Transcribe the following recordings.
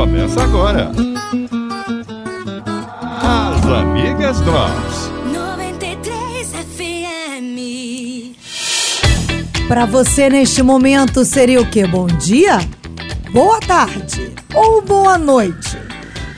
Começa agora. As Amigas Drops. 93 FM. Para você neste momento seria o quê? Bom dia? Boa tarde ou boa noite?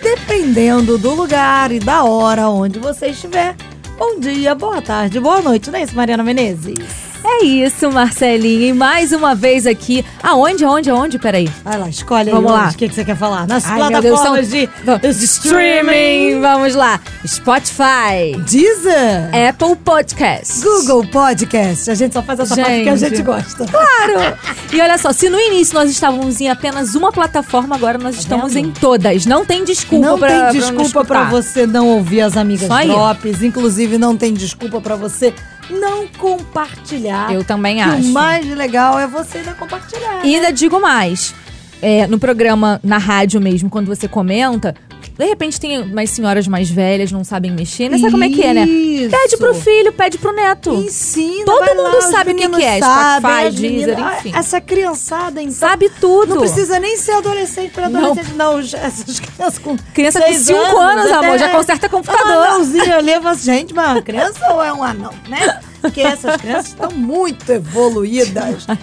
Dependendo do lugar e da hora onde você estiver. Bom dia, boa tarde, boa noite, não é isso, Mariana Menezes? É isso, Marcelinha. E mais uma vez aqui. Aonde, aonde, aonde? Peraí. Vai lá, escolhe aí Vamos lá. onde, o que, que você quer falar. Nas Ai, meu Deus, plataformas são- de, Streaming. Vamos lá. Spotify. Deezer, Apple Podcast. Google Podcast. A gente só faz essa parte que a Gente. gente gosta. Claro! E olha só, se no início nós estávamos em apenas uma plataforma, agora nós estamos Tá vendo? em todas. Não tem desculpa Não pra, tem pra não desculpa pra escutar. você não ouvir as amigas aí. drops. Inclusive, não tem desculpa pra você não compartilhar. Eu também acho. o mais legal é você ainda compartilhar. E ainda digo mais. É, no programa, na rádio mesmo, quando você comenta, de repente tem umas senhoras mais velhas, não sabem mexer, né? Sabe como é que é, né? Pede pro filho, pede pro neto. Ensina, Todo lá, mundo os sabe o que que é, Spotify, Deezer, Ah, enfim. Essa criançada, então. Sabe tudo. Não precisa nem ser adolescente para Não. adolescente, não. Essas crianças com. Criança com seis cinco anos, até amor, já conserta computador. Um anãozinho ali, assim, gente, mas uma criança ou é um anão, né? Porque essas crianças estão muito evoluídas.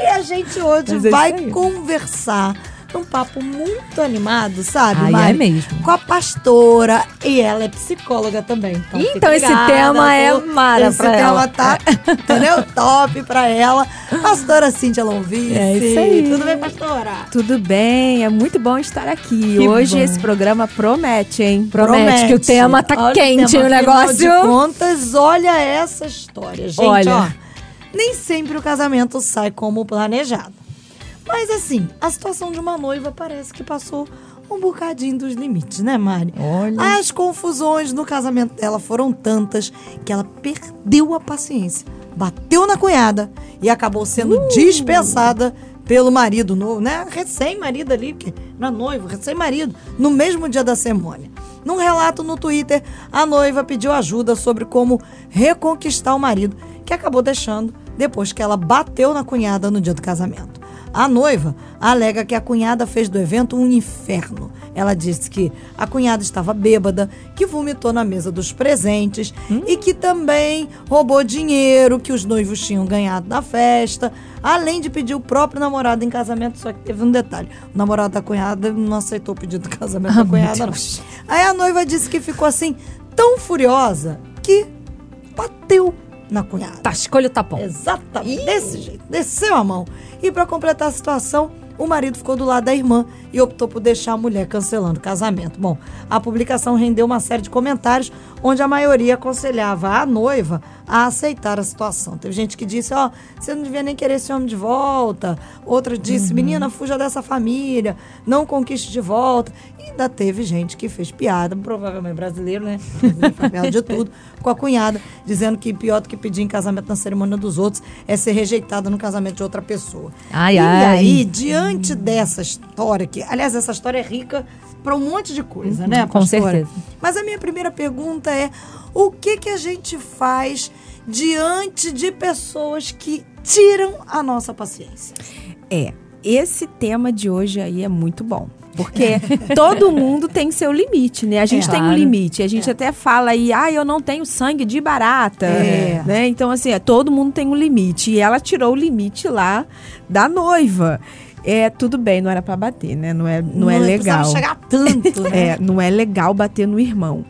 E a gente hoje é vai conversar num papo muito animado, sabe, Ai, Mari? é mesmo. Com a pastora e ela é psicóloga também. Então, Então, esse tema é o- mara Esse pra tema ela. tá, entendeu? Top pra ela. Pastora Cíntia Lonvice. É isso aí. Tudo bem, pastora? Tudo bem, é muito bom estar aqui. Que Hoje bom. esse programa promete, hein? Promete, que o tema tá Olha quente, tema, o negócio. De contas, olha essa história, gente. Olha. Ó, nem sempre o casamento sai como planejado. Mas assim, a situação de uma noiva parece que passou um bocadinho dos limites, né, Mari? Olha. As confusões no casamento dela foram tantas que ela perdeu a paciência, bateu na cunhada e acabou sendo Uh. dispensada pelo marido novo, né? Recém-marido ali, que era noivo, recém-marido, no mesmo dia da cerimônia. Num relato no Twitter, a noiva pediu ajuda sobre como reconquistar o marido, que acabou deixando depois que ela bateu na cunhada no dia do casamento. A noiva alega que a cunhada fez do evento um inferno. Ela disse que a cunhada estava bêbada, que vomitou na mesa dos presentes e que também roubou dinheiro que os noivos tinham ganhado na festa, além de pedir o próprio namorado em casamento. Só que teve um detalhe: o namorado da cunhada não aceitou o pedido de casamento da cunhada, não. Aí a noiva disse que ficou assim, tão furiosa, que bateu na cunhada. Tá, escolha o tapão. Exatamente, desse jeito, desceu a mão. E para completar a situação, o marido ficou do lado da irmã e optou por deixar a mulher cancelando o casamento. Bom, a publicação rendeu uma série de comentários onde a maioria aconselhava a noiva a aceitar a situação. Teve gente que disse, ó, você não devia nem querer esse homem de volta. Outra disse, menina, fuja dessa família, não conquiste de volta. Ainda teve gente que fez piada, provavelmente brasileiro, né? Piada de tudo, com a cunhada, dizendo que pior do que pedir em casamento na cerimônia dos outros é ser rejeitada no casamento de outra pessoa. Ai, e ai. aí, diante dessa história, que, aliás, essa história é rica para um monte de coisa, né, com pastora? certeza. Mas a minha primeira pergunta é: o que que a gente faz diante de pessoas que tiram a nossa paciência? É, esse tema de hoje aí é muito bom. Porque todo mundo tem seu limite, né? A gente É. tem um Claro. limite. A gente até fala aí, ah, eu não tenho sangue de barata. É. Né? Então, assim, é, todo mundo tem um limite. E ela tirou o limite lá da noiva. É, tudo bem, não era pra bater, né? Não é, não, é precisava legal. chegar tanto, né? É, não é legal bater no irmão.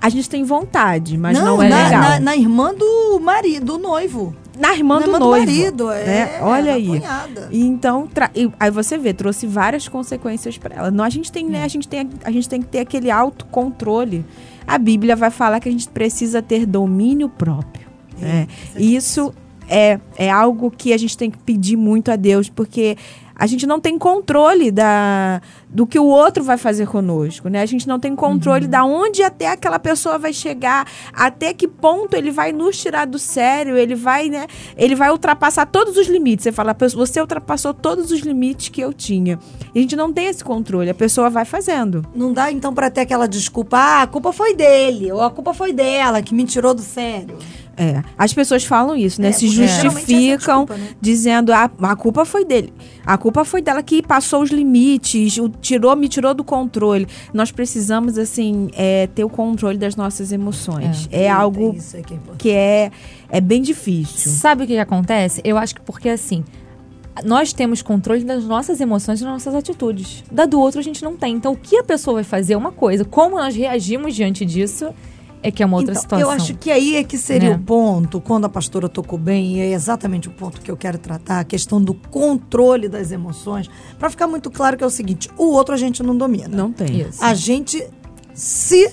A gente tem vontade, mas não, é na, legal. Na, na irmã do marido, do noivo. Na irmã na do irmã noivo. do marido, é. né? Olha na aí. cunhada. E Então, tra- e aí você vê, trouxe várias consequências para ela. Não, a gente tem, né, a gente tem, a gente tem que ter aquele autocontrole. A Bíblia vai falar que a gente precisa ter domínio próprio. né? E isso é, é algo que a gente tem que pedir muito a Deus, porque a gente não tem controle da, do que o outro vai fazer conosco, né? A gente não tem controle da onde até aquela pessoa vai chegar, até que ponto ele vai nos tirar do sério, ele vai, né? Ele vai ultrapassar todos os limites. Você fala, "Pessoa, você ultrapassou todos os limites que eu tinha. E a gente não tem esse controle, a pessoa vai fazendo. Não dá então pra ter aquela desculpa, ah, a culpa foi dele, ou a culpa foi dela, que me tirou do sério. É, as pessoas falam isso, né? É, Se é justificam desculpa, né? dizendo a, a culpa foi dele. A culpa foi dela que passou os limites, o, tirou, me tirou do controle. Nós precisamos, assim, é, ter o controle das nossas emoções. É, Eita, algo é que é que é, é bem difícil. Sabe o que, que acontece? Eu acho que porque assim. Nós temos controle das nossas emoções e das nossas atitudes. Da do outro a gente não tem. Então o que a pessoa vai fazer é uma coisa. Como nós reagimos diante disso é que é uma outra Então, situação. Eu acho que aí é que seria É. o ponto, quando a pastora tocou bem, e é exatamente o ponto que eu quero tratar, a questão do controle das emoções, para ficar muito claro que é o seguinte, o outro a gente não domina. Não tem. Isso. A gente se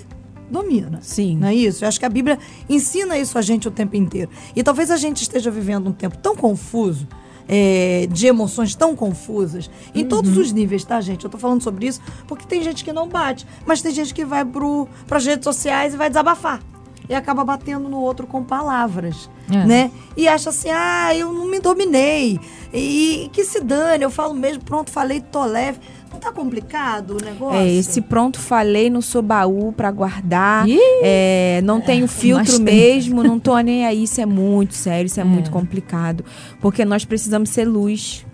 domina. Sim. Não é isso? Eu acho que a Bíblia ensina isso a gente o tempo inteiro. E talvez a gente esteja vivendo um tempo tão confuso, é, de emoções tão confusas, em todos os níveis, tá, gente? Eu tô falando sobre isso porque tem gente que não bate, mas tem gente que vai pro, pras redes sociais e vai desabafar. E acaba batendo no outro com palavras, É. né? E acha assim, ah, eu não me dominei. E, e que se dane, eu falo mesmo, pronto, falei, tô leve. Não tá complicado o negócio? É, esse pronto falei no seu baú pra guardar. Ih! É, não tenho filtro mas tem. mesmo, não tô nem aí. Isso é muito sério, isso é, muito complicado. Porque nós precisamos ser luz.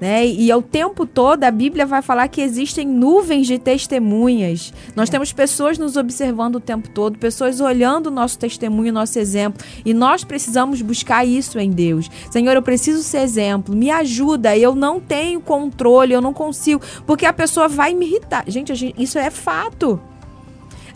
Né? E ao tempo todo a Bíblia vai falar que existem nuvens de testemunhas. Nós temos pessoas nos observando o tempo todo, pessoas olhando o nosso testemunho, nosso exemplo. E nós precisamos buscar isso em Deus. Senhor, eu preciso ser exemplo. Me ajuda. Eu não tenho controle, eu não consigo. Porque a pessoa vai me irritar. Gente, a gente- isso é fato.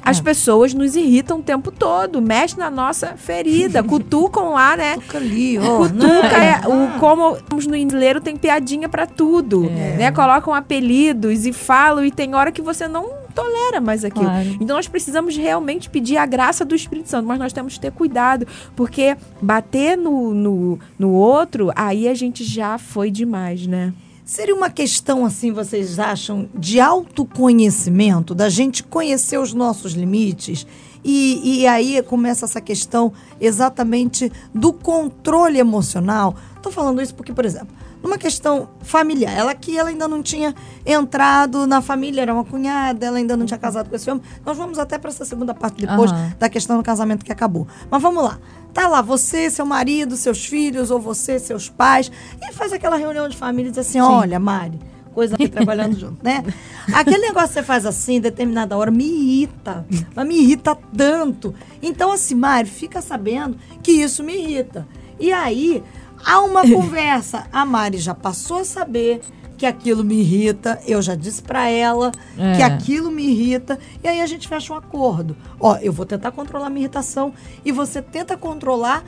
As pessoas nos irritam o tempo todo, mexem na nossa ferida, cutucam lá, né? Fica ali, ó. Cutuca né? é, o, como no inglês tem piadinha pra tudo, né? Colocam apelidos e falam e tem hora que você não tolera mais aquilo. Claro. Então nós precisamos realmente pedir a graça do Espírito Santo, mas nós temos que ter cuidado, porque bater no, no, no outro, aí a gente já foi demais, né? Seria uma questão, assim, vocês acham, de autoconhecimento, da gente conhecer os nossos limites? E, e aí começa essa questão exatamente do controle emocional. Estou falando isso porque, por exemplo, numa questão familiar, ela aqui ela ainda não tinha entrado na família, era uma cunhada, ela ainda não tinha casado com esse homem. Nós vamos até para essa segunda parte depois Aham. da questão do casamento que acabou. Mas vamos lá. Tá lá, você, seu marido, seus filhos, ou você, seus pais, e faz aquela reunião de família e diz assim: olha, Mari, coisa aqui trabalhando junto, né? Aquele negócio que você faz assim, determinada hora, me irrita. Mas me irrita tanto. Então, assim, Mari, fica sabendo que isso me irrita. E aí, há uma conversa. A Mari já passou a saber que aquilo me irrita, eu já disse pra ela É. que aquilo me irrita, e aí a gente fecha um acordo. Ó, eu vou tentar controlar minha irritação e você tenta controlar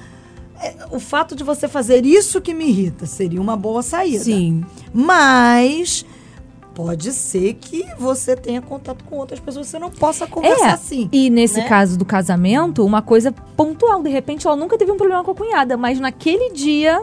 é, o fato de você fazer isso que me irrita. Seria uma boa saída. Sim. Mas pode ser que você tenha contato com outras pessoas, você não possa conversar É, assim. E nesse né? caso do casamento, uma coisa pontual. De repente, ela nunca teve um problema com a cunhada, mas naquele dia,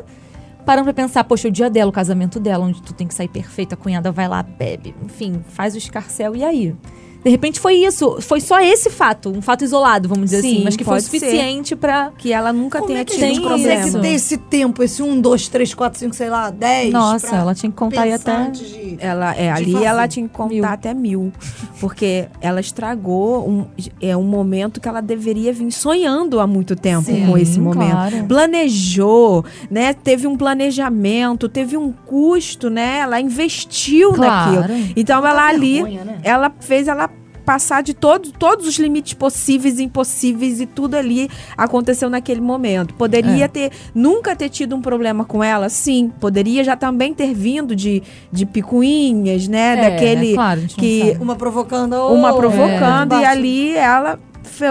parando pra pensar, poxa, o dia dela, o casamento dela, onde tu tem que sair perfeita, a cunhada vai lá, bebe, enfim, faz o escarcel, e aí? De repente foi isso, foi só esse fato, um fato isolado, vamos dizer Sim, assim, mas que foi suficiente pra. Que ela nunca Como tenha é que tido gente tem consegue isso? ter esse tempo, esse 1, 2, 3, 4, 5, sei lá, 10? Nossa, ela tinha que contar aí até- de- Ela, é, ali fazer. ela tinha que contar Mil. até mil. Porque ela estragou um, é um momento que ela deveria vir sonhando há muito tempo Sim, com esse momento. claro. Planejou, né? Teve um planejamento, teve um custo, né? Ela investiu Claro. naquilo. Então ela ali, vergonha, né? ela fez ela passar de todos, todos os limites possíveis e impossíveis e tudo ali aconteceu naquele momento. Poderia É. ter nunca ter tido um problema com ela, sim. Poderia já também ter vindo de, de picuinhas, né? É, Daquele claro, a gente não que sabe. Uma provocando a uma outra, provocando é, e ali ela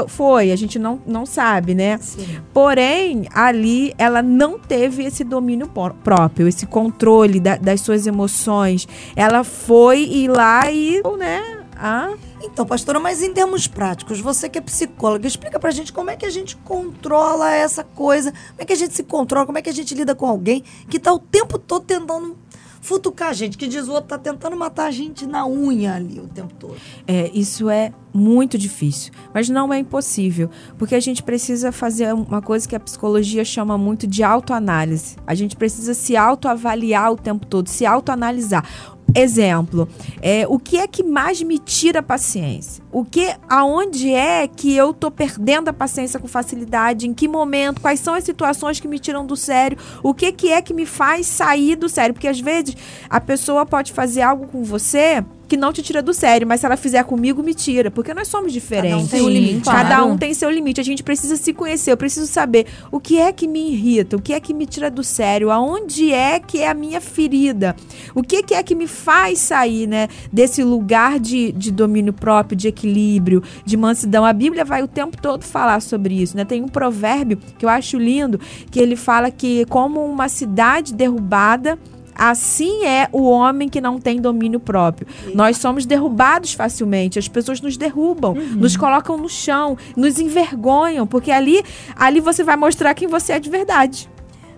foi, a gente não, não sabe, né? Sim. Porém, ali ela não teve esse domínio próprio, esse controle da- das suas emoções. Ela foi ir lá e, né? Ah, Então, pastora, mas em termos práticos, você que é psicóloga, explica pra gente como é que a gente controla essa coisa, como é que a gente se controla, como é que a gente lida com alguém que tá o tempo todo tentando futucar a gente, que diz o outro tá tentando matar a gente na unha ali o tempo todo. É, isso é muito difícil, mas não é impossível, porque a gente precisa fazer uma coisa que a psicologia chama muito de autoanálise. A gente precisa se autoavaliar o tempo todo, se autoanalisar. Exemplo, é, o que é que mais me tira a paciência? O que, aonde é que eu tô perdendo a paciência com facilidade? Em que momento? Quais são as situações que me tiram do sério? O que que é que me faz sair do sério? Porque às vezes a pessoa pode fazer algo com você que não te tira do sério, mas se ela fizer comigo, me tira. Porque nós somos diferentes. tem um Sim, limite. claro. Cada um tem seu limite. A gente precisa se conhecer. Eu preciso saber o que é que me irrita, o que é que me tira do sério, aonde é que é a minha ferida, o que, que é que me faz sair, né, desse lugar de, de domínio próprio, de equilíbrio, de mansidão. A Bíblia vai o tempo todo falar sobre isso, né? Tem um provérbio que eu acho lindo, que ele fala que como uma cidade derrubada Assim é o homem que não tem domínio próprio. Nós somos derrubados facilmente. As pessoas nos derrubam, nos colocam no chão, nos envergonham, porque ali, ali você vai mostrar quem você é de verdade.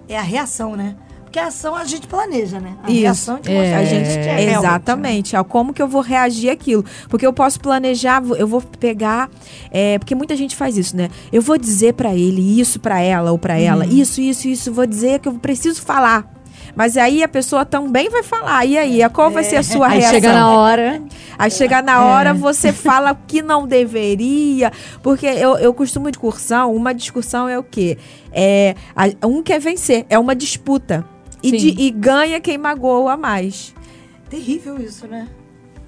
É a reação, né? Porque a ação a gente planeja, né? A Isso. reação te É. A gente, é realmente, né? exatamente. ó, Como que eu vou reagir àquilo? Porque eu posso planejar, eu vou pegar. é, porque muita gente faz isso, né? Eu vou dizer pra ele isso pra ela ou pra ela, isso, isso, isso. Vou dizer que eu preciso falar. Mas aí a pessoa também vai falar. E aí, qual vai ser a sua Aí reação? chega na hora. Aí chega na hora, você fala o que não deveria. Porque eu, eu costumo discussão, uma discussão é o quê? É, um quer vencer, é uma disputa. E, de- e ganha quem magoa mais. Terrível isso, né?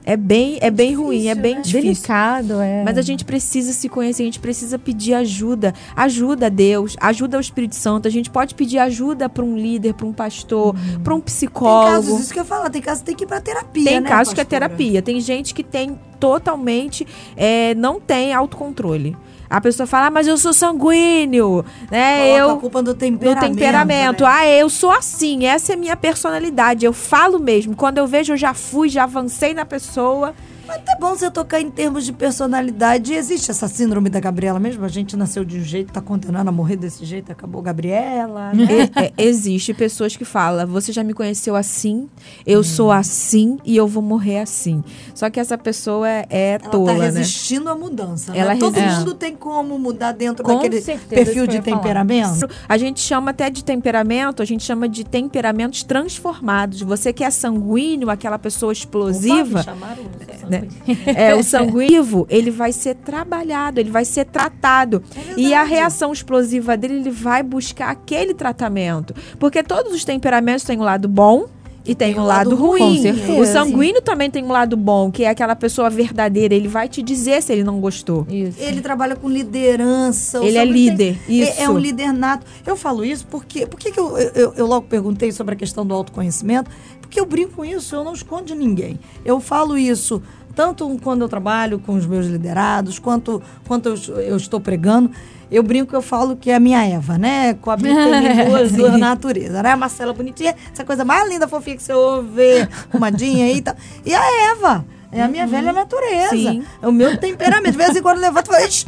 É bem, é bem ruim, é difícil, bem né? difícil. Delicado, é. Mas a gente precisa se conhecer, a gente precisa pedir ajuda. Ajuda a Deus, ajuda ao Espírito Santo. A gente pode pedir ajuda para um líder, para um pastor, para um Tem psicólogo. casos, isso que eu falo, tem casos que tem que ir pra terapia, Tem né, casos que é pastora? terapia. Tem gente que tem totalmente. é, não tem autocontrole. A pessoa fala, ah, mas eu sou sanguíneo, né? Coloca a eu. culpa do temperamento. temperamento. né? Ah, eu sou assim, essa é a minha personalidade. Eu falo mesmo. Quando eu vejo, eu já fui, já avancei na pessoa. Mas é bom você tocar em termos de personalidade. Existe essa síndrome da Gabriela mesmo? A gente nasceu de um jeito, tá condenando a morrer desse jeito, acabou Gabriela, né? E- é, existe pessoas que falam, você já me conheceu assim, eu sou assim e eu vou morrer assim. Só que essa pessoa é, é Ela tola, tá né? resistindo à mudança. né? Ela Todo resiste. mundo tem como mudar dentro Com daquele perfil de ia falar. temperamento. A gente chama até de temperamento, a gente chama de temperamentos transformados. Você que é sanguíneo, aquela pessoa Opa, explosiva, me chamaram, né? é, o sanguíneo, ele vai ser trabalhado, ele vai ser tratado. e a reação explosiva dele, ele vai buscar aquele tratamento. Porque todos os temperamentos têm um lado bom e tem, um lado, ruim. Com certeza. O sanguíneo também tem um lado bom, que é aquela pessoa verdadeira. Ele vai te dizer se ele não gostou. Isso. Ele trabalha com liderança. Ele é líder, tem- é- É, isso. um líder nato. Eu falo isso porque. Por que que eu, eu, eu logo perguntei sobre a questão do autoconhecimento? Porque eu brinco com isso, eu não escondo de ninguém. Eu falo isso tanto quando eu trabalho com os meus liderados, quanto quanto eu, eu estou pregando. Eu brinco, eu falo que é a minha Eva, né? Com a duas, duas naturezas, né? A Marcela bonitinha, essa coisa mais linda, fofinha que você ouve, arrumadinha aí e tal. E a Eva, é a minha velha natureza. Sim. É o meu temperamento. De vez em quando eu levanto e falo, "Ixi,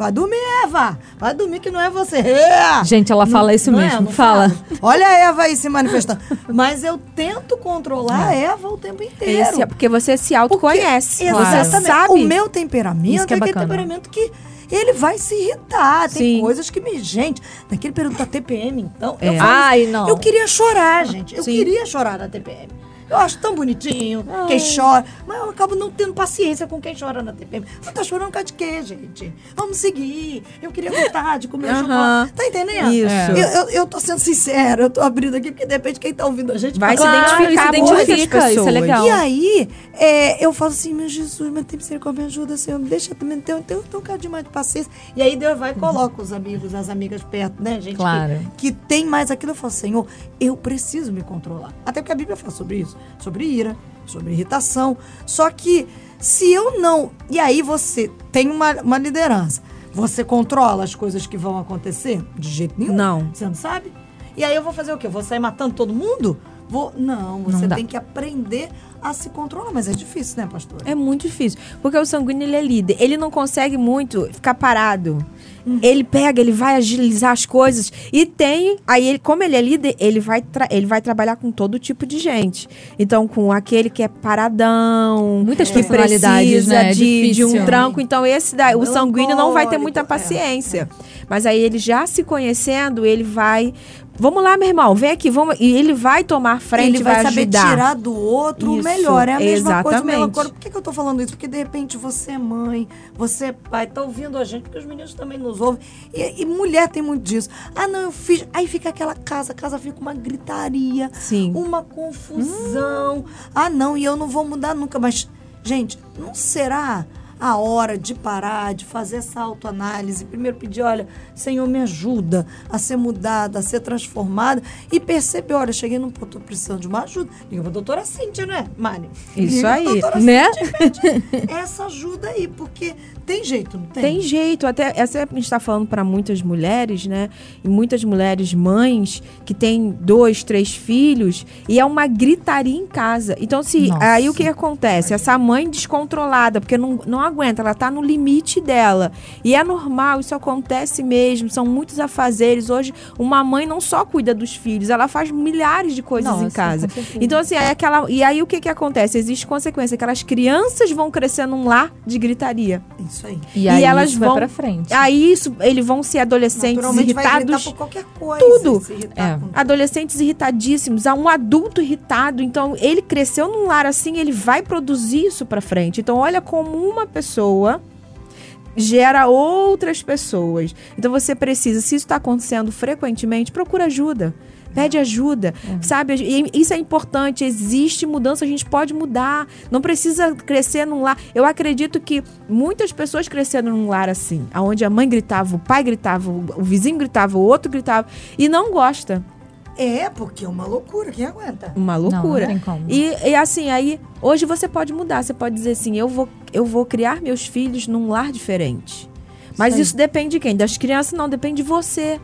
vai dormir, Eva. Vai dormir que não é você. É. Gente, ela fala isso Não é? mesmo. Não fala. Olha a Eva aí se manifestando. Mas eu tento controlar a Eva o tempo inteiro. Esse é porque você se autoconhece. Exatamente. sabe. O meu temperamento que é, é aquele temperamento que ele vai se irritar. Tem Sim. coisas que me. Gente, naquele período da TPM, então. É. Eu, Ai, não. eu queria chorar, gente. Eu Sim. queria chorar na TPM. Eu acho tão bonitinho quem chora, mas eu acabo não tendo paciência com quem chora na TPM. Você tá chorando por causa de quê, gente? Vamos seguir. Eu queria vontade de comer Aham. chocolate. Tá entendendo? Isso. Eu, eu, eu tô sendo sincera, eu tô abrindo aqui, porque de repente quem tá ouvindo a gente Vai se fala, identificar se identifica, isso é legal. e aí, é, eu falo assim, meu Jesus, mas tem misericórdia, me ajuda, Senhor, me deixa também ter, ter, ter um bocadinho mais de paciência. E aí Deus vai e coloca os amigos, as amigas perto, né, gente? Claro. Que, que tem mais aquilo. Eu falo, Senhor, eu preciso me controlar. Até porque a Bíblia fala sobre isso, sobre ira, sobre irritação. Só que se eu não. E aí você tem uma, uma liderança. Você controla as coisas que vão acontecer? De jeito nenhum. Não. Você não sabe? E aí eu vou fazer o quê? Eu Vou sair matando todo mundo? Vou. Não, você dá. tem que aprender a se controlar. Mas é difícil, né, pastora? É muito difícil. Porque o sanguíneo, ele é líder. Ele não consegue muito ficar parado. Ele pega, ele vai agilizar as coisas. E tem. Aí, ele, como ele é líder, ele vai, ele vai trabalhar com todo tipo de gente. Então, com aquele que é paradão. Muitas que personalidades, precisa né? É de, de um tranco. Então, esse daí, o sanguíneo não vai ter muita Melancólico, é, paciência. Mas aí ele já se conhecendo, ele vai. Vamos lá, meu irmão, vem aqui, vamos. E ele vai tomar frente, ele vai, saber ajudar. tirar do outro o Isso, melhor. É a mesma coisa, exatamente. coisa. Por que, que eu tô falando isso? Porque de repente você é mãe, você é pai, tá ouvindo a gente, porque os meninos também nos ouvem. E, e mulher tem muito disso. Ah, não, eu fiz. Aí fica aquela casa, a casa fica uma gritaria, Sim. uma confusão. Ah, não, e eu não vou mudar nunca. Mas, gente, não será a hora de parar, de fazer essa autoanálise. Primeiro pedir, olha, Senhor, me ajuda a ser mudada, a ser transformada. E perceber, olha, cheguei num ponto, tô precisando de uma ajuda. Liga pra doutora Cíntia, né, Mari? Isso Liga aí, né? Essa ajuda aí, porque tem jeito, não tem? Tem jeito, até essa a gente está falando para muitas mulheres, né? E muitas mulheres mães que têm dois, três filhos e é uma gritaria em casa. Então, se Nossa. aí o que acontece? Essa mãe descontrolada, porque não, não aguenta, ela tá no limite dela. E é normal, isso acontece mesmo. São muitos afazeres. Hoje, uma mãe não só cuida dos filhos, ela faz milhares de coisas em Nossa, casa. com certeza. Então, assim, aí aquela. E aí o que que acontece? Existe consequência. Aquelas crianças vão crescer num lar de gritaria. Isso aí. E aí elas isso vão- vai pra frente. Aí isso, eles vão ser adolescentes irritados. por qualquer coisa. tudo. É. com tudo. Adolescentes irritadíssimos, há um adulto irritado. Então, ele cresceu num lar assim, ele vai produzir isso pra frente. Então, olha como uma pessoa gera outras pessoas. Então, você precisa, se isso está acontecendo frequentemente, procura ajuda. Pede ajuda, sabe? E isso é importante. Existe mudança, a gente pode mudar. Não precisa crescer num lar. Eu acredito que muitas pessoas cresceram num lar assim, onde a mãe gritava, o pai gritava, o vizinho gritava, o outro gritava, e não gosta. É, porque é uma loucura. Quem aguenta? Uma Não, loucura. não tem como. E, e assim, aí, hoje você pode mudar. Você pode dizer assim: eu vou, eu vou criar meus filhos num lar diferente. Mas isso depende de quem? Das crianças, não, depende de você.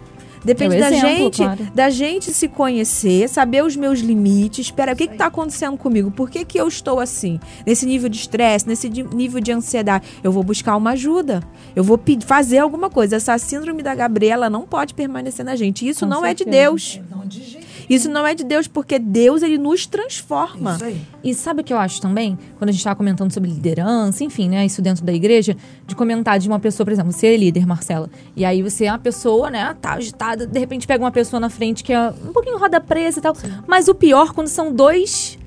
Depende É da exemplo, gente, claro. da gente se conhecer, saber os meus limites. Espera, o que está acontecendo comigo? Por que, que eu estou assim? Nesse nível de estresse, nesse nível de ansiedade. Eu vou buscar uma ajuda. Eu vou pe- fazer alguma coisa. Essa síndrome da Gabriela não pode permanecer na gente. Isso Com não é de certeza. Deus. Não de jeito. Isso não é de Deus, porque Deus ele nos transforma. Isso aí. E sabe o que eu acho também? Quando a gente estava comentando sobre liderança, enfim, né? Isso dentro da igreja, de comentar de uma pessoa, por exemplo, você é líder, Marcela. E aí você é uma pessoa, né? Tá agitada, de repente pega uma pessoa na frente que é um pouquinho roda presa e tal. Mas o pior quando são dois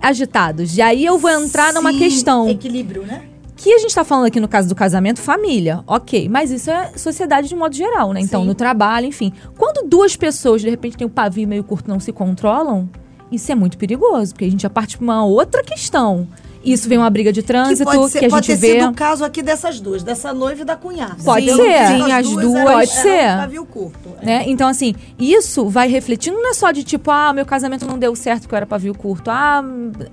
agitados. E aí eu vou entrar numa Sim, questão. Equilíbrio, né? Que a gente tá falando aqui no caso do casamento, família, ok. Mas isso é sociedade de modo geral, né? Então, Sim. no trabalho, enfim. Quando duas pessoas, de repente, têm o pavio meio curto não se controlam, isso é muito perigoso, porque a gente já parte pra uma outra questão. Isso vem uma briga de Que trânsito, pode, ser, que a pode gente ter vê. sido o caso aqui dessas duas, dessa noiva e da cunhada. Pode Sim, ser. sim, as duas. eram- Pode ser. um pavio curto. é. Né? Então, assim, isso vai refletindo, não é só de tipo, ah, meu casamento não deu certo porque eu era pavio curto. Ah,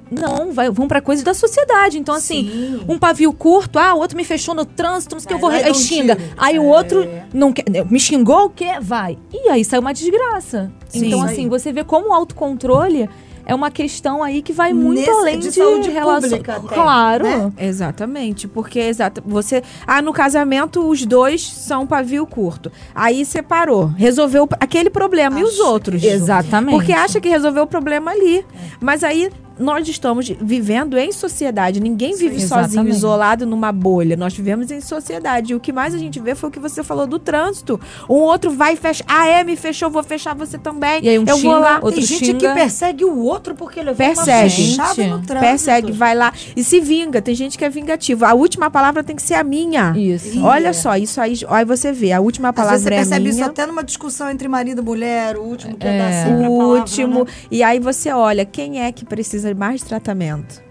não, vai, vão pra coisas da sociedade. Então, assim, Sim. um pavio curto, ah, o outro me fechou no trânsito, não sei o que, eu vou. Aí xinga. tiro. Aí o É. outro não quer. Me xingou o quê? Vai. E aí sai uma desgraça. Sim. então, assim, aí. você vê como o autocontrole é uma questão aí que vai muito Nesse- além de de, saúde relação. pública até, claro. né? Exatamente, porque exato, você, ah, no casamento os dois são pavio curto. Aí separou, resolveu aquele problema e os outros. Exatamente. Porque acha que resolveu o problema ali. Mas aí nós estamos vivendo em sociedade. Ninguém vive sozinho, Exatamente. isolado numa bolha. Nós vivemos em sociedade. E o que mais a gente vê foi o que você falou do trânsito. Um outro vai e fecha. Ah, é, me fechou, vou fechar você também. E aí um Eu xinga, vou lá. outro Tem gente xinga. que persegue o outro porque levou Persegue. uma fechada no trânsito. Persegue, vai lá e se vinga. Tem gente que é vingativo. A última palavra tem que ser a minha. Isso. Olha só, isso aí, aí você vê. A última Às vezes palavra você é percebe minha. isso até numa discussão entre marido e mulher, o último que é, É. o palavra, último. né? E aí você olha, quem é que precisa mais de tratamento?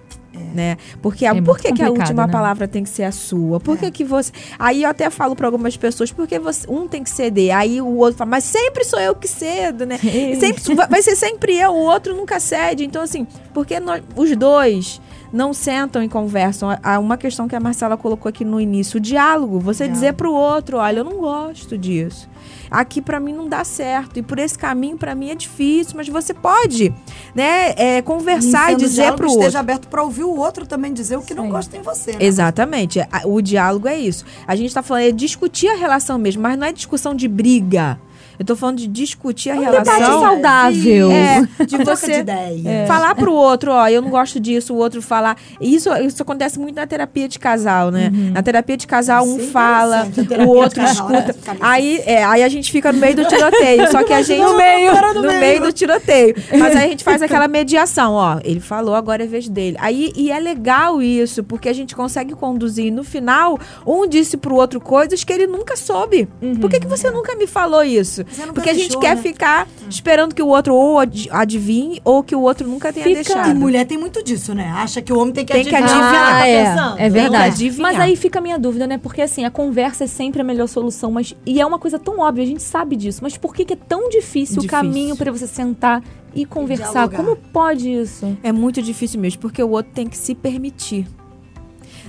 Né? Porque É por que, que a última né? palavra tem que ser a sua? Por que, que você. Aí eu até falo para algumas pessoas, porque você, um tem que ceder. Aí o outro fala, mas sempre sou eu que cedo, né? sempre, vai- vai ser sempre eu, o outro nunca cede. Então, assim, porque nós, os dois não sentam e conversam. Há uma questão que a Marcela colocou aqui no início, o diálogo. Você Diálogo. dizer pro outro, olha, eu não gosto disso. Aqui pra mim não dá certo e por esse caminho pra mim é difícil, mas você pode, né, é, conversar e o dizer diálogo, pro outro. esteja aberto para ouvir o outro também dizer o que não Sim. gosta em você. Né? Exatamente. O diálogo é isso. A gente tá falando é discutir a relação mesmo, mas não é discussão de briga. Eu tô falando de discutir a Um debate relação. saudável. É, de você de ideia. falar pro outro, ó, eu não gosto disso, o outro falar. Isso, isso acontece muito na terapia de casal, né? Na terapia de casal, um é fala, o outro casal, escuta. ali. Aí, é, aí a gente fica no meio do tiroteio. Só que a gente. No meio. no meio do tiroteio. Mas aí a gente faz aquela mediação, ó. Ele falou, agora é vez dele. Aí, e é legal isso, porque a gente consegue conduzir. E no final, um disse pro outro coisas que ele nunca soube. Por que, que você nunca me falou isso? Porque a gente deixou, quer né? ficar esperando que o outro ou ad- adivinhe ou que o outro nunca tenha Fica- E deixado. mulher tem muito disso, né? Acha que o homem tem que Tem que adivinhar. o que adivinhar. tá Ah, é, pensando. é verdade. adivinhar. Mas aí fica a minha dúvida, né? Porque assim, a conversa é sempre a melhor solução, mas e é uma coisa tão óbvia, a gente sabe disso. Mas por que, que é tão difícil, o Difícil. caminho para você sentar e conversar? dialogar. Como pode isso? É muito difícil mesmo, porque o outro tem que se permitir.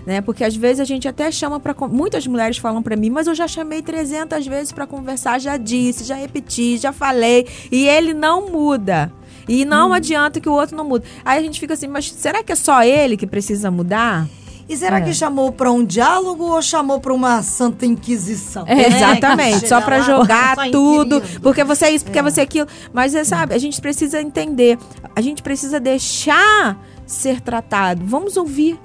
Né? Porque às vezes a gente até chama para muitas mulheres falam para mim, mas eu já chamei 300 vezes para conversar, já disse, já repeti, já falei, e ele não muda. E não adianta que o outro não muda. Aí a gente fica assim, mas será que é só ele que precisa mudar? E será É. que chamou pra um diálogo ou chamou pra uma santa inquisição? É, né? Exatamente, Que só para jogar só tudo, porque você é isso, porque você é aquilo. Mas você sabe, a gente precisa entender, a gente precisa deixar ser tratado. Vamos ouvir.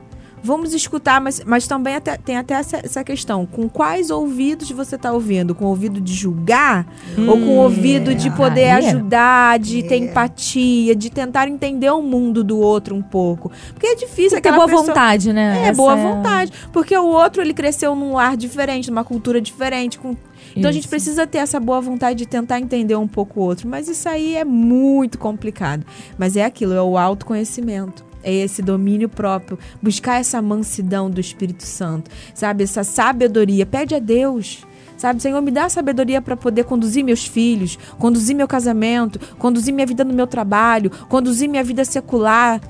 Vamos escutar, mas, mas também até- tem até essa, essa questão. Com quais ouvidos você está ouvindo? Com o ouvido de julgar? ou com o ouvido de poder é. ajudar, de ter empatia, de tentar entender o mundo do outro um pouco? Porque é difícil aquela boa pessoa- vontade, né? é, Essa boa vontade. Porque o outro, ele cresceu num lar diferente, numa cultura diferente. Com... Então a gente Isso. precisa ter essa boa vontade de tentar entender um pouco o outro. Mas isso aí é muito complicado. Mas é aquilo, é o autoconhecimento. É esse domínio próprio. Buscar essa mansidão do Espírito Santo. Sabe? Essa sabedoria. Pede a Deus. Sabe, Senhor, me dá sabedoria para poder conduzir meus filhos, conduzir meu casamento, conduzir minha vida no meu trabalho, conduzir minha vida secular.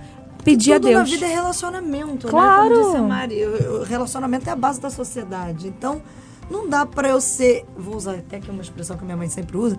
Pedir a Tudo na Deus. vida é relacionamento, Claro. né? Como disse a Mari, relacionamento é a base da sociedade. Então, não dá pra eu ser, vou usar até que uma expressão que minha mãe sempre usa,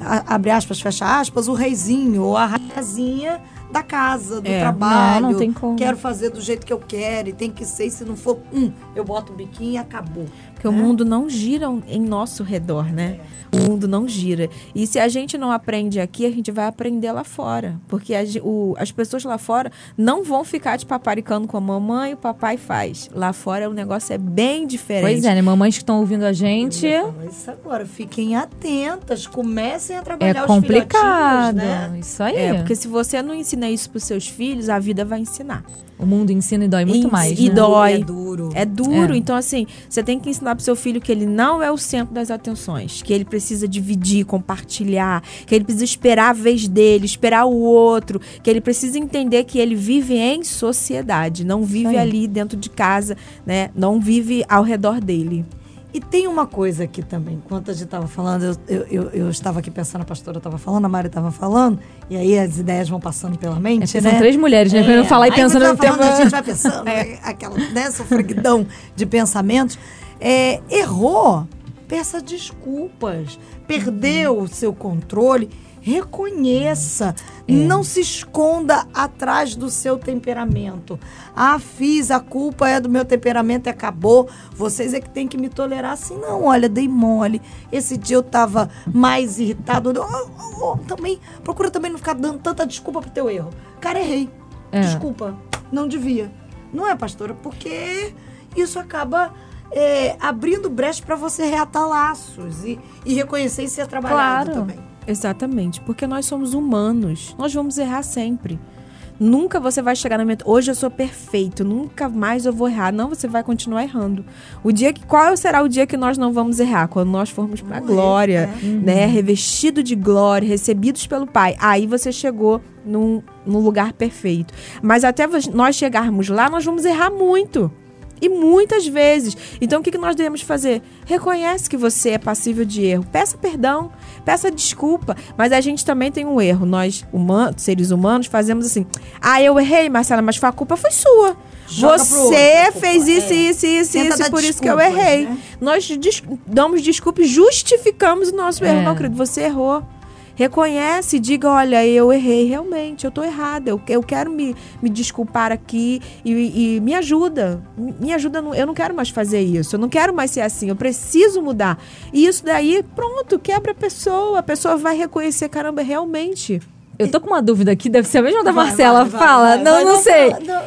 a- abre aspas, fecha aspas, o reizinho ou a rainhazinha da casa, do É. trabalho. Não, não tem como. Quero fazer do jeito que eu quero e tem que ser, se não for, hum, eu boto o biquinho e acabou. Porque o mundo não gira em nosso redor, né? O mundo não gira. E se a gente não aprende aqui, a gente vai aprender lá fora. Porque a ge- o- as pessoas lá fora não vão ficar te paparicando como a mamãe o papai faz. Lá fora o negócio é bem diferente. Pois é, né? Mamães que estão ouvindo a gente. Isso agora, fiquem atentas, comecem a É trabalhar os complicado. né? Isso aí. É, porque se você não ensina isso pros seus filhos, a vida vai ensinar. O mundo ensina e dói muito E- mais. e né? dói. É duro. É duro. É. Então, assim, você tem que ensinar pro seu filho que ele não é o centro das atenções. Que ele precisa dividir, compartilhar. Que ele precisa esperar a vez dele, esperar o outro. Que ele precisa entender que ele vive em sociedade. Não vive aí. ali dentro de casa, né? Não vive ao redor dele. E tem uma coisa aqui também, enquanto a gente estava falando, eu, eu, eu, eu estava aqui pensando, a pastora estava falando, a Mari estava falando, e aí as ideias vão passando pela É mente, porque né? são três mulheres, né? Quando eu falar e aí pensando no falando, tema. a gente vai pensando, aquela né, sofreguidão de pensamentos. É, errou, peça desculpas, perdeu o seu controle, reconheça, não se esconda atrás do seu temperamento. Ah, fiz, a culpa é do meu temperamento e acabou. Vocês é que tem que me tolerar assim. Não, olha, dei mole. Esse dia eu tava mais irritado. Oh, oh, oh, também, procura também não ficar dando tanta desculpa pro teu erro. Cara, errei. É. Desculpa. Não devia. Não é, pastora? Porque isso acaba é, abrindo brecha para você reatar laços e, e reconhecer e ser trabalhado Claro. também. Exatamente. Porque nós somos humanos. Nós vamos errar sempre. Nunca você vai chegar na meta. Hoje eu sou perfeito, nunca mais eu vou errar. Não, você vai continuar errando. O dia que qual será o dia que nós não vamos errar? Quando nós formos para a Morrer, glória, né? né? Revestido de glória, recebidos pelo Pai. Aí você chegou num, num lugar perfeito. Mas até nós chegarmos lá, nós vamos errar muito. E muitas vezes. Então, o que, nós devemos fazer? Reconhece que você é passível de erro. Peça perdão, peça desculpa. Mas a gente também tem um erro. Nós, humanos, seres humanos, fazemos assim. Ah, eu errei, Marcela, mas a culpa foi sua. Joga você culpa. fez isso, É. isso, isso, Tenta isso, por isso que eu desculpas, errei. né? Nós des- damos desculpa e justificamos o nosso erro. É. Não, querido, você errou. Reconhece e diga, olha, eu errei realmente, eu tô errada, eu, eu quero me, me desculpar aqui e, e me ajuda. Me ajuda, eu não quero mais fazer isso, eu não quero mais ser assim, eu preciso mudar. E isso daí, pronto, quebra a pessoa, a pessoa vai reconhecer, caramba, realmente. Eu tô com uma dúvida aqui, deve ser a mesma da Vai, Marcela. vai, vai, Fala, vai, não, vai, não não sei. fala, não.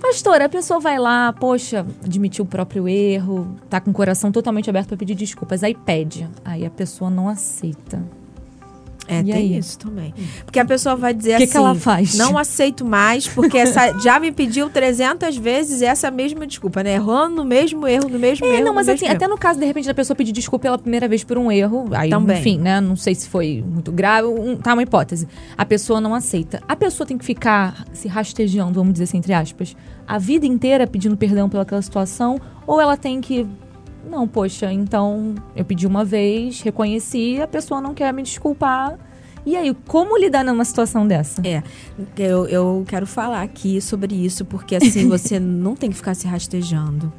Pastora, a pessoa vai lá, poxa, admitiu o próprio erro, tá com o coração totalmente aberto pra pedir desculpas, aí pede. Aí a pessoa não aceita. É, E tem aí? isso também. Porque a pessoa vai dizer Que assim: que ela faz? Não aceito mais, porque essa já me pediu 300 vezes essa mesma desculpa, né? Errando no mesmo erro, no mesmo É, erro. não, mas assim, mesmo até erro. no caso, de repente, da pessoa pedir desculpa pela primeira vez por um erro, aí, Também. enfim, né? Não sei se foi muito grave, um, tá uma hipótese. A pessoa não aceita. A pessoa tem que ficar se rastejando, vamos dizer assim, entre aspas, a vida inteira pedindo perdão pelaquela situação, ou ela tem que. Não, poxa, então eu pedi uma vez, reconheci, a pessoa não quer me desculpar. E aí, como lidar numa situação dessa? É, eu, eu quero falar aqui sobre isso, porque assim, você não tem que ficar se rastejando.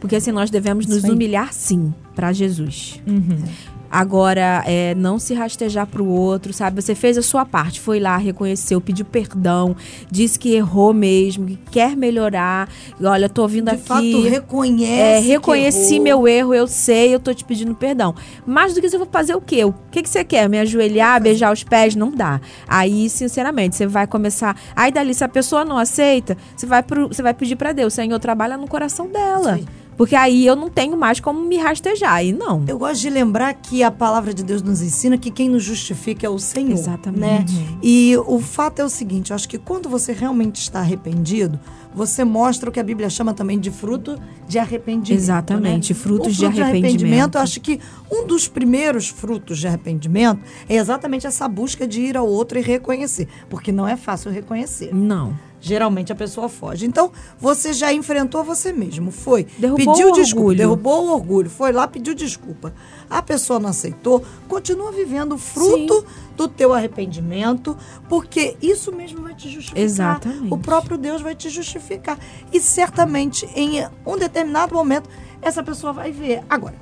Porque assim, nós devemos nos humilhar sim para Jesus. Uhum. Agora, é, não se rastejar pro outro, sabe? Você fez a sua parte, foi lá, reconheceu, pediu perdão, disse que errou mesmo, que quer melhorar. E, Olha, tô vindo De aqui. fato, reconhece. É, reconheci meu erro, eu sei, eu tô te pedindo perdão. Mais do que isso, eu vou fazer o quê? O que, que você quer? Me ajoelhar, beijar os pés? Não dá. Aí, sinceramente, você vai começar. Aí, dali, se a pessoa não aceita, você vai, pro, você vai pedir pra Deus, Senhor, trabalha no coração dela. Sim. Porque aí eu não tenho mais como me rastejar. Aí não. Eu gosto de lembrar que a palavra de Deus nos ensina que quem nos justifica é o Senhor. Exatamente. Né? E o fato é o seguinte: eu acho que quando você realmente está arrependido, você mostra o que a Bíblia chama também de fruto de arrependimento. Exatamente, né? frutos o de fruto arrependimento. Eu acho que um dos primeiros frutos de arrependimento é exatamente essa busca de ir ao outro e reconhecer. Porque não é fácil reconhecer. Não. Geralmente a pessoa foge. Então, você já enfrentou você mesmo. Foi. Derrubou pediu o desculpa. orgulho. Derrubou o orgulho. Foi lá, pediu desculpa. A pessoa não aceitou. Continua vivendo o fruto do teu arrependimento. Porque isso mesmo vai te justificar. Exatamente. O próprio Deus vai te justificar. E certamente, em um determinado momento, essa pessoa vai ver. Agora,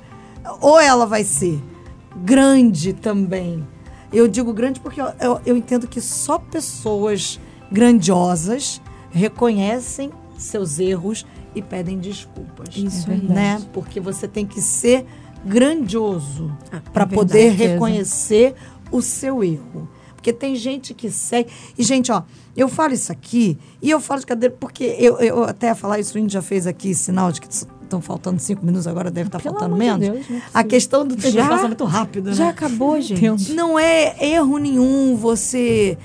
ou ela vai ser grande também. Eu digo grande porque eu, eu, eu entendo que só pessoas grandiosas reconhecem seus erros e pedem desculpas. Isso É né? Porque você tem que ser grandioso Ah, para poder reconhecer o seu erro. Porque tem gente que segue. E, gente, ó, eu falo isso aqui e eu falo de cadeira, porque eu, eu até ia falar isso, o Índio já fez aqui sinal de que estão faltando cinco minutos, agora deve estar Pelo faltando amor de menos. Deus, é a questão do tempo passa muito rápido, né? Já acabou, gente. Não é erro nenhum você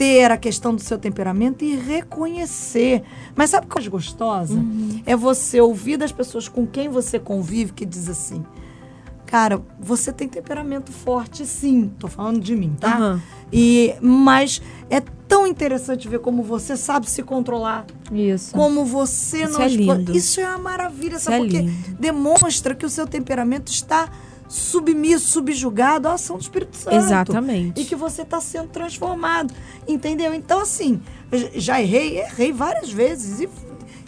ter a questão do seu temperamento e reconhecer. Mas sabe o que é mais gostosa? Uhum. É você ouvir das pessoas com quem você convive que diz assim: Cara, você tem temperamento forte, sim. Tô falando de mim, tá? Aham. E, mas é tão interessante ver como você sabe se controlar. Isso. Como você Isso não é lindo. Isso é uma maravilha, Isso sabe? é Porque lindo. demonstra que o seu temperamento está submisso, subjugado à ação do Espírito Santo. Exatamente. E que você está sendo transformado. Entendeu? Então, assim, já errei, errei várias vezes. E,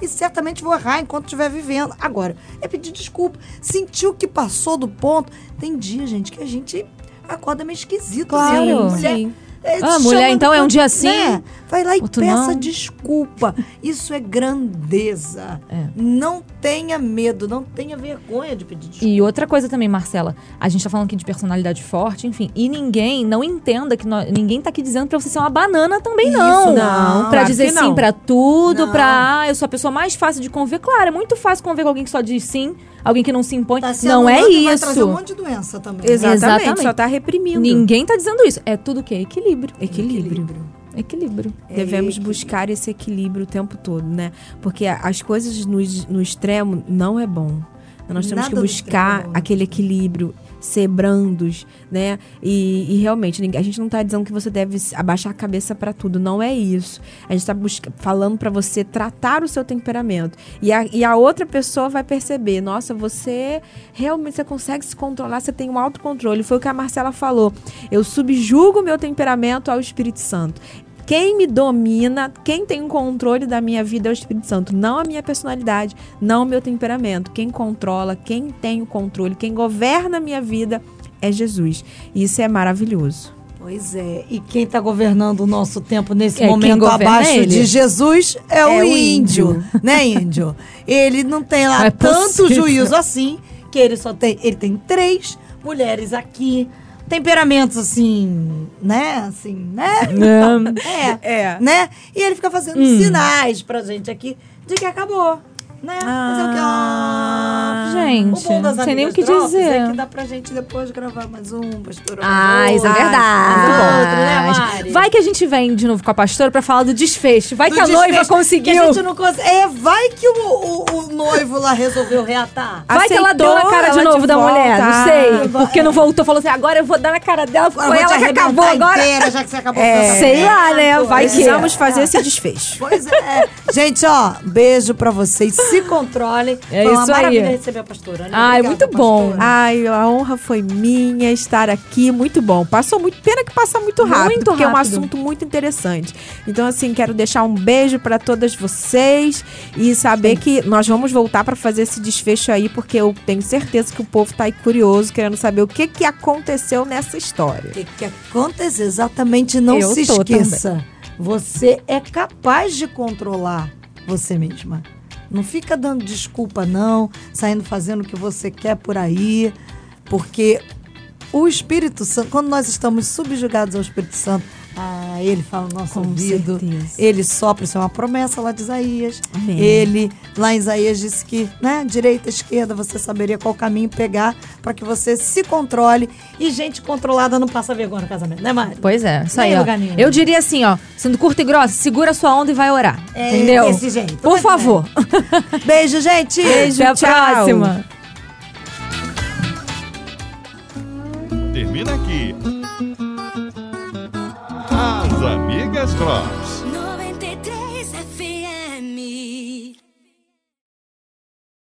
e certamente vou errar enquanto estiver vivendo. Agora, é pedir desculpa. Sentiu que passou do ponto. Tem dia, gente, que a gente acorda meio esquisito. Claro. assim, mulher, Sim. É, Ah, mulher, então é um dia assim? né? Vai lá e Outro peça não. desculpa. Isso é grandeza. É. Não tenha medo, não tenha vergonha de pedir desculpa. E outra coisa também, Marcela, a gente tá falando aqui de personalidade forte, enfim, e ninguém, não entenda que nós- ninguém tá aqui dizendo pra você ser uma banana também, Isso, não. não, Pra claro dizer não. sim pra tudo, Não. pra, ah, eu sou a pessoa mais fácil de conviver. Claro, é muito fácil conviver com alguém que só diz sim, alguém que não se impõe. Tá se não é e Vai trazer um isso. monte de doença também. Exatamente. Exatamente. Só tá reprimindo. Ninguém tá dizendo isso. É tudo o quê? Equilíbrio. Equilíbrio. Equilíbrio. Devemos É, buscar esse equilíbrio o tempo todo, né? Porque as coisas no, no extremo não é bom. Nós temos Nada que buscar é aquele equilíbrio, ser brandos, né? E, e realmente, a gente não tá dizendo que você deve abaixar a cabeça para tudo, não é isso. A gente tá busca- falando para você tratar o seu temperamento. E a, e a outra pessoa vai perceber, nossa, você realmente você consegue se controlar, você tem um autocontrole. Foi o que a Marcela falou. Eu subjugo o meu temperamento ao Espírito Santo. Quem me domina, quem tem o controle da minha vida é o Espírito Santo, não a minha personalidade, não o meu temperamento. Quem controla, quem tem o controle, quem governa a minha vida é Jesus. Isso é maravilhoso. Pois é, e quem está governando o nosso tempo nesse É, momento abaixo ele. de Jesus é, É o o índio, índio. né, índio? Ele não tem lá é tanto possível. juízo assim, que ele só tem, ele tem três mulheres aqui, temperamentos assim, né, assim, né? É, É. né? E ele fica fazendo Hum. sinais pra gente aqui de que acabou. Né? Fazer o quê? Ah, Gente, o bom das não sei nem o que drops dizer. É que dá pra gente depois gravar mais um, pastor. Ah, mais isso é verdade. outro, né, Mari? Vai que a gente vem de novo com a pastora pra falar do desfecho. Vai Do que a noiva desfecho, conseguiu. que a gente não cons- É, vai que o, o- o noivo lá resolveu reatar. Vai que ela deu na cara de novo de da volta. mulher, não sei. Porque não voltou, falou assim, agora eu vou dar na cara dela, Agora foi eu ela que acabou agora. Inteira, já que você acabou É. com o Sei lá, né? Vai que- Precisamos fazer esse desfecho. Pois é. Gente, ó, beijo pra vocês. Se controlem. É Foi uma isso aí. maravilha receber a pastora, né? Ai, Obrigada, muito bom. pastora. Ai, a honra foi minha estar aqui, muito bom. Passou muito, pena que passa muito rápido, Muito porque é um assunto muito interessante. Então, assim, quero deixar um beijo para todas vocês e saber que nós vamos voltar para fazer esse desfecho aí, porque eu tenho certeza que o povo tá aí curioso, querendo saber o que que aconteceu nessa história. O que, que acontece exatamente? Não Eu se esqueça. Você é capaz de controlar você mesma. Não fica dando desculpa, não, saindo fazendo o que você quer por aí, porque o Espírito Santo, quando nós estamos subjugados ao Espírito Santo, ah, ele fala no nosso Com ouvido, certeza. ele sopra, isso é uma promessa lá de Isaías. Amém. Ele, lá em Isaías, disse que, né, direita, esquerda, você saberia qual caminho pegar para que você se controle. E gente controlada não passa vergonha no casamento, né, Mari? Pois é, isso Nem aí, ó. Eu diria assim, ó, sendo curta e grossa, segura sua onda e vai orar. É, entendeu? desse jeito. Por é. favor. Beijo, gente! Beijo, Até a tchau. próxima. Termina aqui. As Amigas Drops.